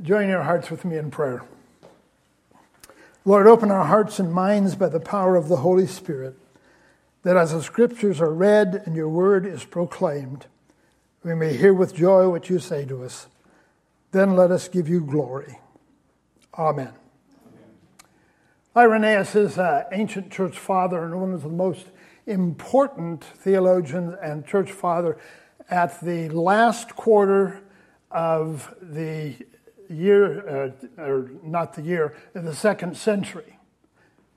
Join your hearts with me in prayer. Lord, open our hearts and minds by the power of the Holy Spirit, that as the scriptures are read and your word is proclaimed, we may hear with joy what you say to us. Then let us give you glory. Amen. Irenaeus is an ancient church father and one of the most important theologians and church father at the last quarter of the year, uh, or not the year, in the second century.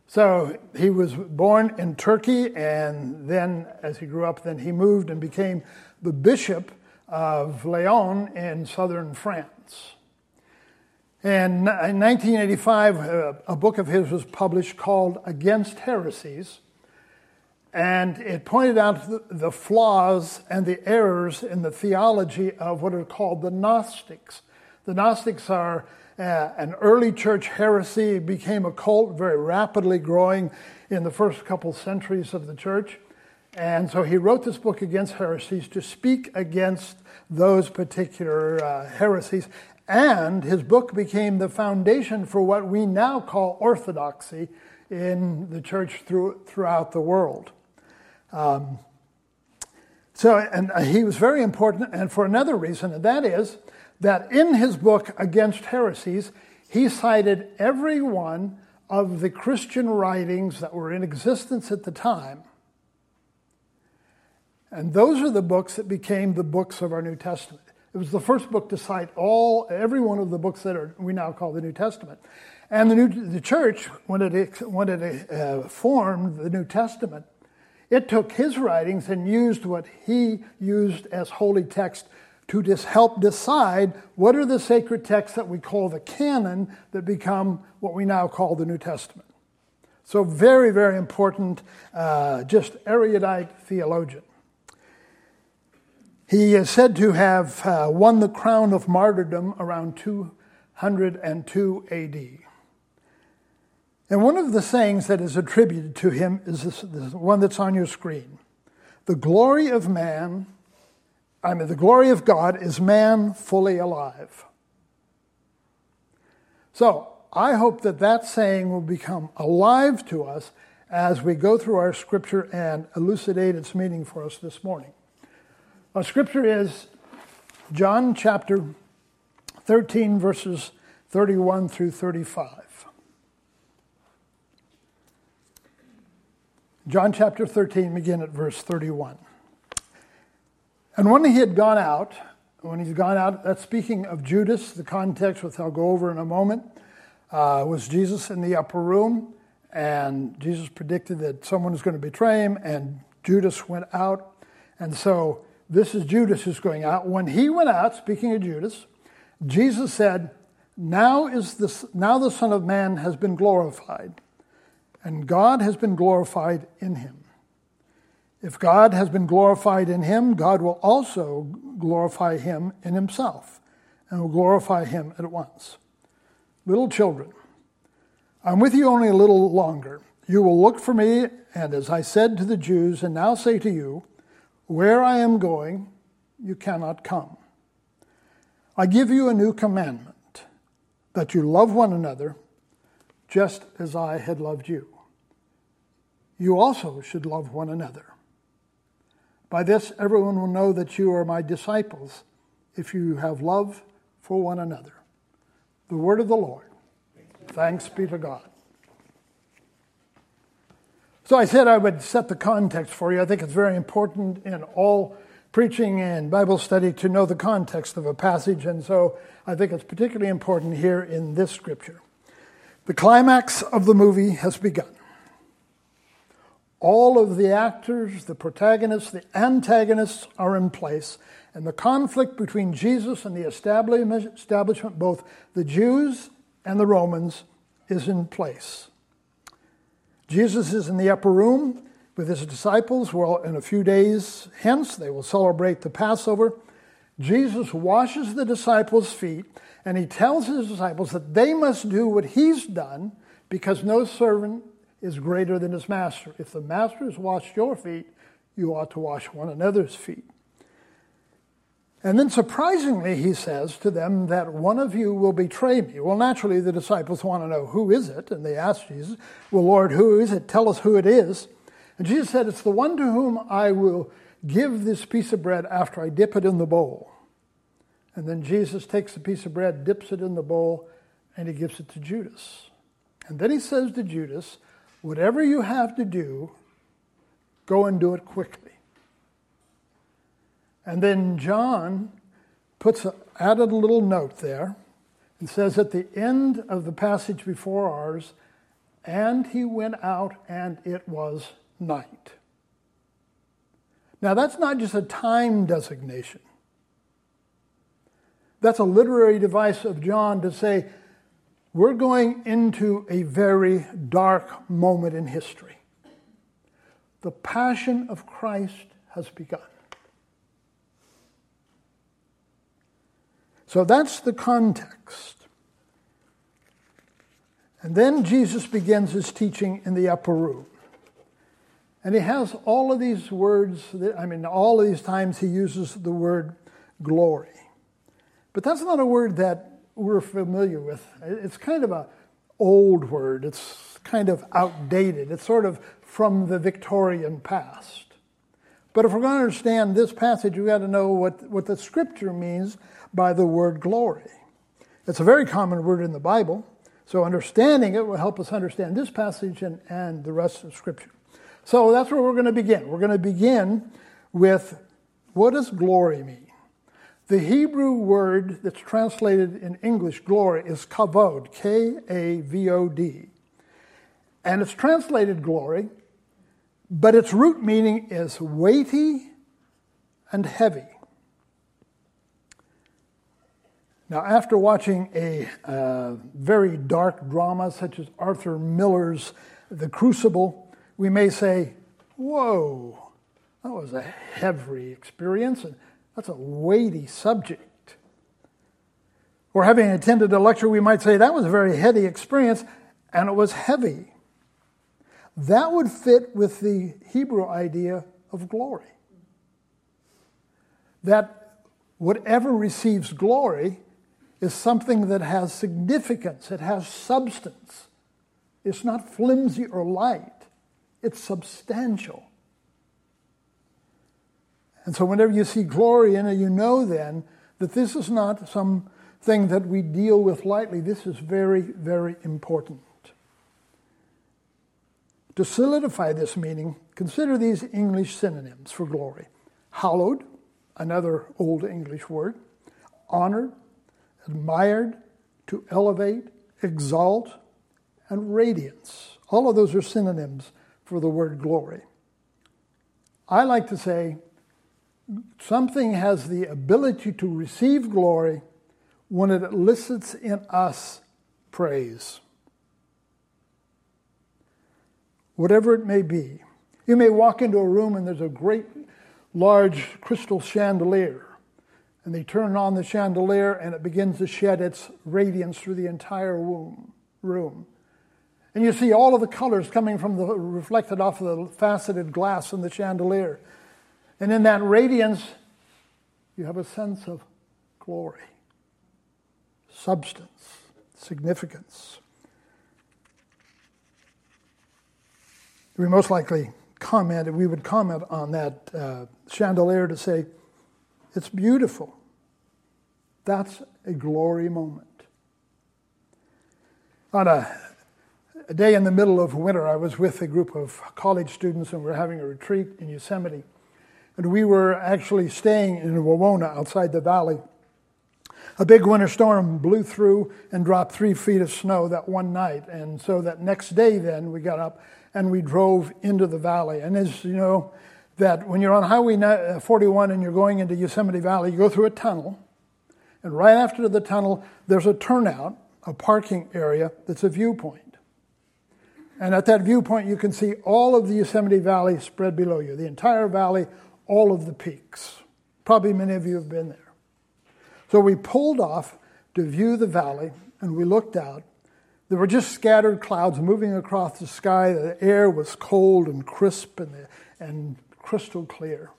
So he was born in Turkey, and then as he grew up, then he moved and became the bishop of Lyon in southern France. And in 1985, uh, a book of his was published called Against Heresies, and it pointed out the flaws and the errors in the theology of what are called the Gnostics. The Gnostics are uh, an early church heresy, became a cult very rapidly growing in the first couple centuries of the church. And so he wrote this book against heresies to speak against those particular uh, heresies. And his book became the foundation for what we now call orthodoxy in the church through, throughout the world. Um, so, and he was very important, and for another reason, and that is that in his book Against Heresies, he cited every one of the Christian writings that were in existence at the time. And those are the books that became the books of our New Testament. It was the first book to cite all, every one of the books that are, we now call the New Testament. And the, New, the church, when it, when it uh, formed the New Testament, it took his writings and used what he used as holy text to just help decide what are the sacred texts that we call the canon that become what we now call the New Testament. So, very, very important, uh, just erudite theologian. He is said to have uh, won the crown of martyrdom around 202 AD. And one of the sayings that is attributed to him is this, this one that's on your screen. The glory of man, I mean, the glory of God is man fully alive. So I hope that that saying will become alive to us as we go through our scripture and elucidate its meaning for us this morning. Our scripture is John chapter 13, verses 31 through 35. John chapter 13, begin at verse 31. And when he had gone out, when he's gone out, that's speaking of Judas, the context, which I'll go over in a moment, uh, was Jesus in the upper room, and Jesus predicted that someone was going to betray him, and Judas went out. And so this is Judas who's going out. When he went out, speaking of Judas, Jesus said, Now is the, now the Son of Man has been glorified and God has been glorified in him. If God has been glorified in him, God will also glorify him in himself and will glorify him at once. Little children, I'm with you only a little longer. You will look for me, and as I said to the Jews, and now say to you, where I am going, you cannot come. I give you a new commandment that you love one another just as I had loved you you also should love one another. By this, everyone will know that you are my disciples if you have love for one another. The word of the Lord. Thanks be to God. So I said I would set the context for you. I think it's very important in all preaching and Bible study to know the context of a passage, and so I think it's particularly important here in this scripture. The climax of the movie has begun all of the actors, the protagonists, the antagonists are in place. And the conflict between Jesus and the establishment, both the Jews and the Romans, is in place. Jesus is in the upper room with his disciples. Well, in a few days hence, they will celebrate the Passover. Jesus washes the disciples' feet, and he tells his disciples that they must do what he's done because no servant is greater than his master. If the master has washed your feet, you ought to wash one another's feet. And then surprisingly, he says to them that one of you will betray me. Well, naturally, the disciples want to know who is it, and they ask Jesus, Well, Lord, who is it? Tell us who it is. And Jesus said, It's the one to whom I will give this piece of bread after I dip it in the bowl. And then Jesus takes the piece of bread, dips it in the bowl, and he gives it to Judas. And then he says to Judas, Whatever you have to do, go and do it quickly. And then John puts a, added a little note there and says at the end of the passage before ours, and he went out and it was night. Now, that's not just a time designation. That's a literary device of John to say, we're going into a very dark moment in history. The passion of Christ has begun. So that's the context. And then Jesus begins his teaching in the upper room. And he has all of these words, that, I mean, all of these times he uses the word glory. But that's not a word that we're familiar with. It's kind of a old word. It's kind of outdated. It's sort of from the Victorian past. But if we're going to understand this passage, we've got to know what, what the scripture means by the word glory. It's a very common word in the Bible, so understanding it will help us understand this passage and, and the rest of scripture. So that's where we're going to begin. We're going to begin with what does glory mean? The Hebrew word that's translated in English glory is kavod, K A V O D. And it's translated glory, but its root meaning is weighty and heavy. Now, after watching a uh, very dark drama such as Arthur Miller's The Crucible, we may say, Whoa, that was a heavy experience, and that's a weighty subject. Or having attended a lecture, we might say that was a very heady experience, and it was heavy. That would fit with the Hebrew idea of glory. That whatever receives glory is something that has significance, it has substance. It's not flimsy or light. It's substantial. And so, whenever you see glory in it, you know then that this is not something that we deal with lightly. This is very, very important. To solidify this meaning, consider these English synonyms for glory hallowed, another Old English word, honored, admired, to elevate, exalt, and radiance. All of those are synonyms for the word glory. I like to say something has the ability to receive glory when it elicits in us praise. Whatever it may be. You may walk into a room and there's a great large crystal chandelier, and they turn on the chandelier and it begins to shed its radiance through the entire room. And you see all of the colors coming from the reflected off of the faceted glass in the chandelier. And in that radiance, you have a sense of glory, substance, significance. We most likely commented, we would comment on that uh, chandelier to say, it's beautiful. That's a glory moment. On a a day in the middle of winter, I was with a group of college students and we were having a retreat in Yosemite. And we were actually staying in Wawona outside the valley. A big winter storm blew through and dropped three feet of snow that one night. And so that next day, then, we got up and we drove into the valley. And as you know, that when you're on Highway uh, 41 and you're going into Yosemite Valley, you go through a tunnel. And right after the tunnel, there's a turnout, a parking area that's a viewpoint. And at that viewpoint, you can see all of the Yosemite Valley spread below you, the entire valley, all of the peaks. Probably many of you have been there. So we pulled off to view the valley and we looked out. There were just scattered clouds moving across the sky. The air was cold and crisp and, and crystal clear.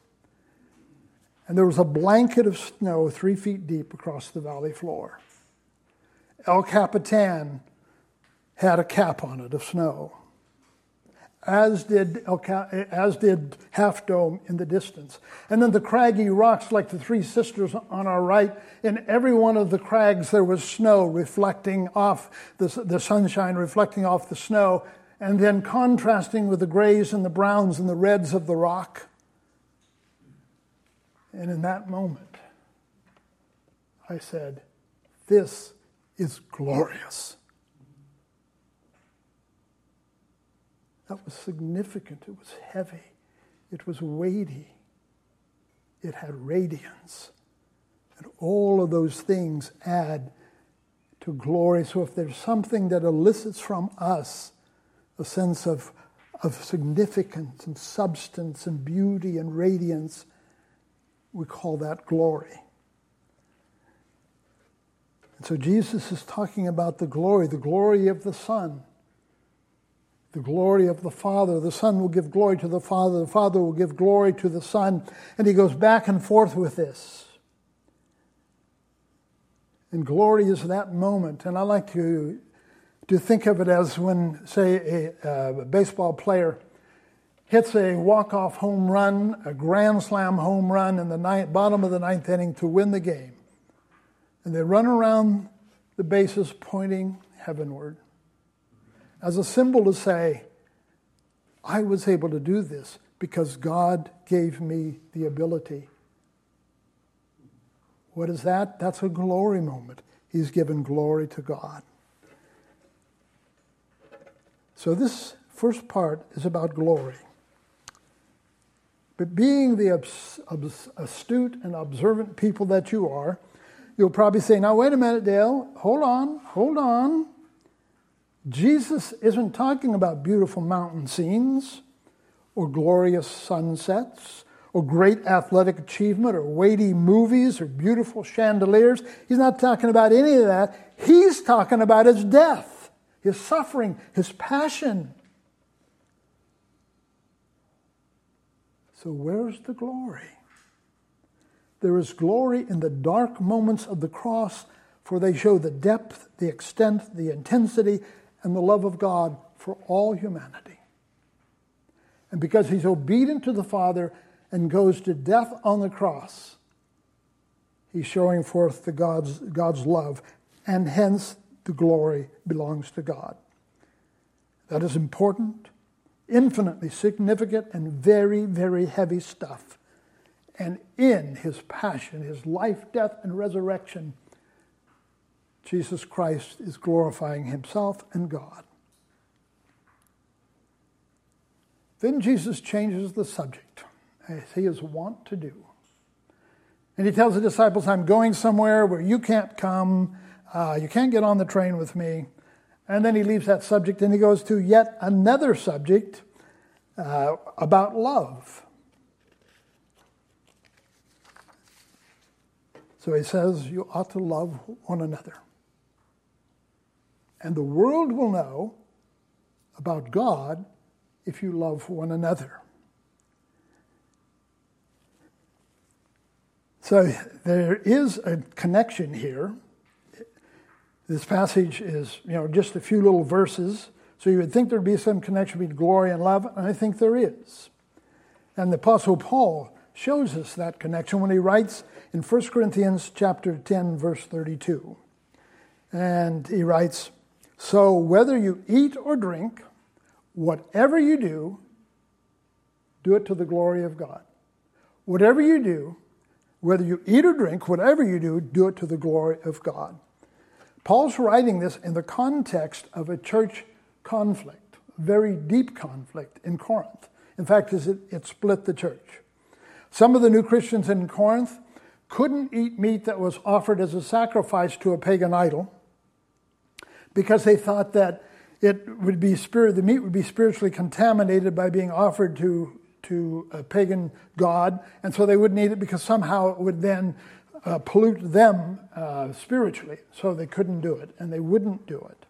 and there was a blanket of snow three feet deep across the valley floor. El Capitan had a cap on it of snow, as did, as did Half Dome in the distance. And then the craggy rocks, like the Three Sisters on our right, in every one of the crags there was snow reflecting off the, the sunshine, reflecting off the snow, and then contrasting with the grays and the browns and the reds of the rock. And in that moment, I said, This is glorious. That was significant. It was heavy. It was weighty. It had radiance. And all of those things add to glory. So if there's something that elicits from us a sense of, of significance and substance and beauty and radiance, we call that glory. And so Jesus is talking about the glory, the glory of the Son, the glory of the Father. The Son will give glory to the Father, the Father will give glory to the Son. And he goes back and forth with this. And glory is that moment. And I like to, to think of it as when, say, a, a baseball player hits a walk-off home run, a grand slam home run in the ninth, bottom of the ninth inning to win the game. And they run around the bases pointing heavenward as a symbol to say, I was able to do this because God gave me the ability. What is that? That's a glory moment. He's given glory to God. So, this first part is about glory. But being the astute and observant people that you are, you'll probably say, now, wait a minute, Dale, hold on, hold on. Jesus isn't talking about beautiful mountain scenes or glorious sunsets or great athletic achievement or weighty movies or beautiful chandeliers. He's not talking about any of that. He's talking about his death, his suffering, his passion. So, where's the glory? There is glory in the dark moments of the cross, for they show the depth, the extent, the intensity, and the love of God for all humanity. And because he's obedient to the Father and goes to death on the cross, he's showing forth the God's, God's love, and hence the glory belongs to God. That is important infinitely significant and very, very heavy stuff. And in his passion, his life, death, and resurrection, Jesus Christ is glorifying himself and God. Then Jesus changes the subject, as he is wont to do. And he tells the disciples, I'm going somewhere where you can't come, uh, you can't get on the train with me. And then he leaves that subject and he goes to yet another subject uh, about love. So he says, You ought to love one another. And the world will know about God if you love one another. So there is a connection here this passage is, you know, just a few little verses, so you would think there'd be some connection between glory and love, and I think there is. And the Apostle Paul shows us that connection when he writes in 1 Corinthians chapter 10, verse 32. And he writes, So whether you eat or drink, whatever you do, do it to the glory of God. Whatever you do, whether you eat or drink, whatever you do, do it to the glory of God. Paul's writing this in the context of a church conflict, a very deep conflict in Corinth. In fact, it, split the church. Some of the new Christians in Corinth couldn't eat meat that was offered as a sacrifice to a pagan idol because they thought that it would be spirit, the meat would be spiritually contaminated by being offered to, to a pagan god, and so they wouldn't eat it because somehow it would then uh, pollute them uh, spiritually, so they couldn't do it, and they wouldn't do it.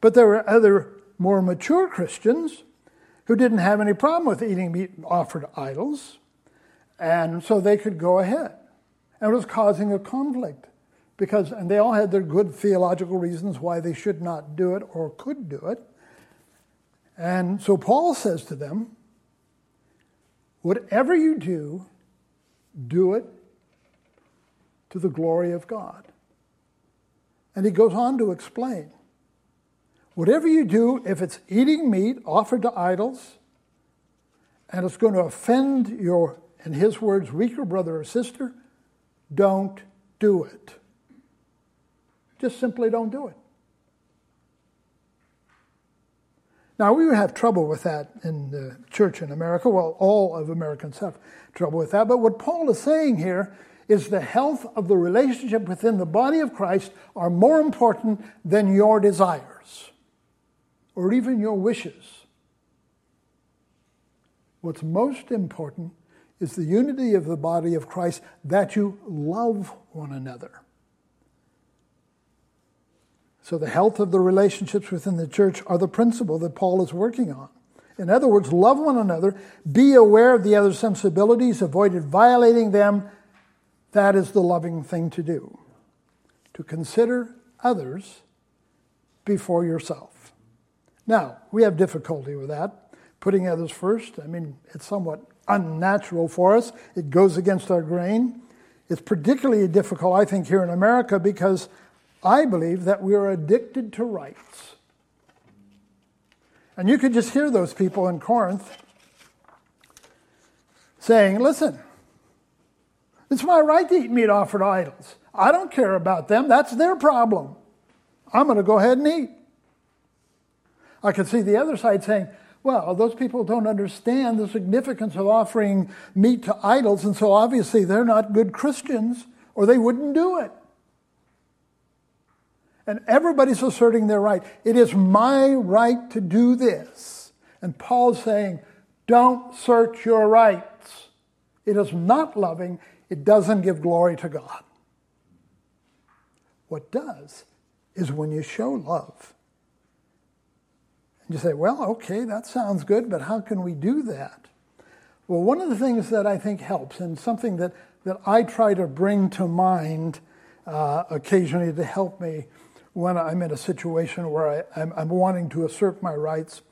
But there were other more mature Christians who didn't have any problem with eating meat offered to idols. And so they could go ahead. And it was causing a conflict because, and they all had their good theological reasons why they should not do it or could do it. And so Paul says to them, whatever you do, do it to the glory of God. And he goes on to explain whatever you do, if it's eating meat offered to idols, and it's going to offend your, in his words, weaker brother or sister, don't do it. Just simply don't do it. Now, we would have trouble with that in the church in America. Well, all of Americans have trouble with that. But what Paul is saying here is the health of the relationship within the body of Christ are more important than your desires or even your wishes. What's most important is the unity of the body of Christ, that you love one another. So, the health of the relationships within the church are the principle that Paul is working on. In other words, love one another, be aware of the other's sensibilities, avoid violating them. That is the loving thing to do. To consider others before yourself. Now, we have difficulty with that, putting others first. I mean, it's somewhat unnatural for us, it goes against our grain. It's particularly difficult, I think, here in America because I believe that we are addicted to rights. And you could just hear those people in Corinth saying, Listen, it's my right to eat meat offered to idols. I don't care about them. That's their problem. I'm going to go ahead and eat. I could see the other side saying, well, those people don't understand the significance of offering meat to idols, and so obviously they're not good Christians, or they wouldn't do it. And everybody's asserting their right. It is my right to do this. And Paul's saying, don't search your rights. It is not loving, it doesn't give glory to God. What does is when you show love. And you say, well, okay, that sounds good, but how can we do that? Well, one of the things that I think helps, and something that, that I try to bring to mind uh, occasionally to help me when I'm in a situation where I, am wanting to assert my rights.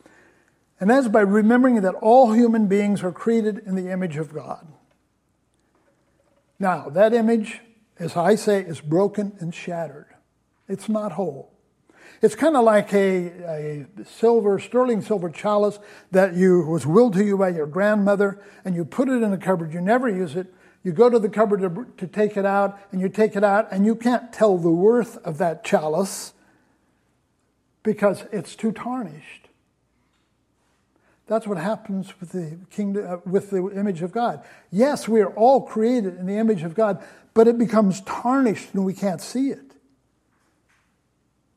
And that's by remembering that all human beings are created in the image of God. Now, that image, as I say, is broken and shattered. It's not whole. It's kind of like a, a silver, sterling silver chalice that you was willed to you by your grandmother, and you put it in a cupboard. You never use it. You go to the cupboard to, to take it out, and you take it out, and you can't tell the worth of that chalice because it's too tarnished. That's what happens with the kingdom, uh, with the image of God. Yes, we are all created in the image of God, but it becomes tarnished and we can't see it.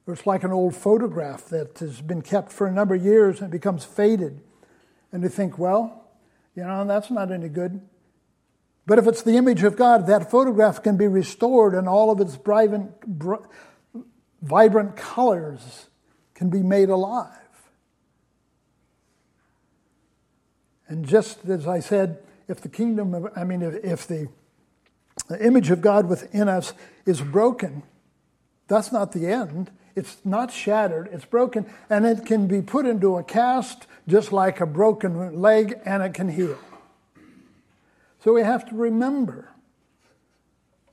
It's like an old photograph that has been kept for a number of years and it becomes faded. And you think, well, you know, that's not any good. But if it's the image of God, that photograph can be restored and all of its vibrant, vibrant colors can be made alive. And just as I said, if the kingdom of, I mean, if, if the, the image of God within us is broken, that's not the end. It's not shattered, it's broken, and it can be put into a cast just like a broken leg, and it can heal. So we have to remember,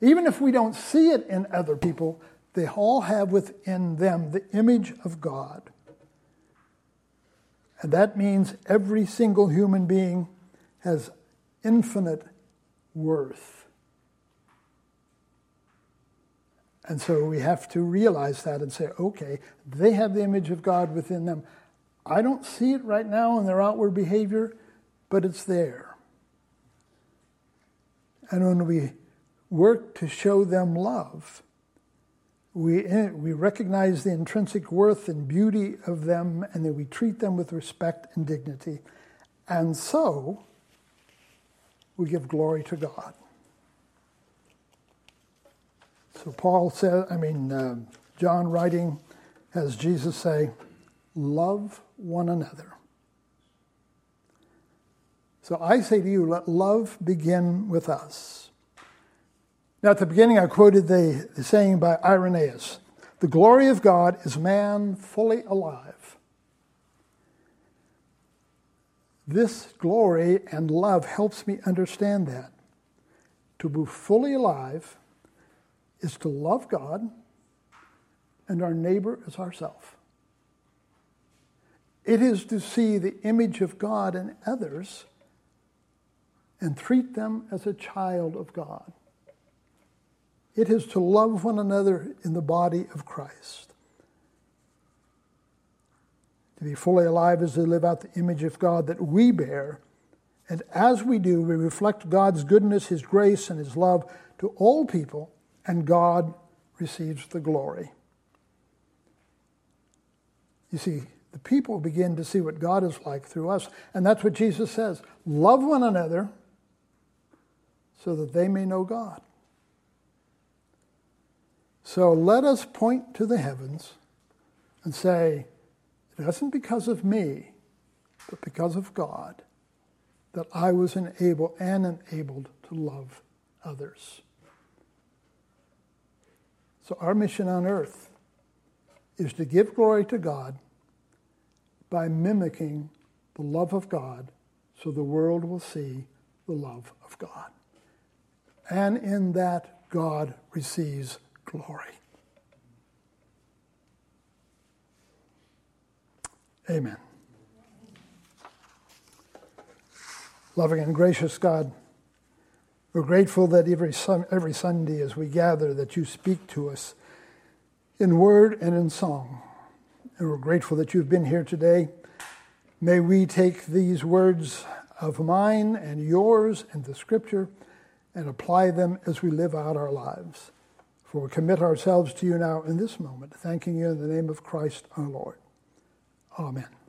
even if we don't see it in other people, they all have within them the image of God. And that means every single human being has infinite worth. And so we have to realize that and say, okay, they have the image of God within them. I don't see it right now in their outward behavior, but it's there. And when we work to show them love, we, we recognize the intrinsic worth and beauty of them, and then we treat them with respect and dignity. And so, we give glory to God. So, Paul says, I mean, uh, John writing, has Jesus say, Love one another. So I say to you, let love begin with us. Now, at the beginning, I quoted the, the saying by Irenaeus The glory of God is man fully alive. This glory and love helps me understand that. To be fully alive is to love God and our neighbor as ourself. It is to see the image of God in others and treat them as a child of God. It is to love one another in the body of Christ. To be fully alive is to live out the image of God that we bear. And as we do, we reflect God's goodness, His grace, and His love to all people, and God receives the glory. You see, the people begin to see what God is like through us. And that's what Jesus says love one another so that they may know God. So let us point to the heavens and say, it wasn't because of me, but because of God that I was enabled and enabled to love others. So our mission on earth is to give glory to God by mimicking the love of God so the world will see the love of God. And in that, God receives glory. Amen. Loving and gracious God, we're grateful that every, every Sunday as we gather that you speak to us in word and in song. And we're grateful that you've been here today. May we take these words of mine and yours and the scripture and apply them as we live out our lives. For we commit ourselves to you now in this moment, thanking you in the name of Christ our Lord. Amen.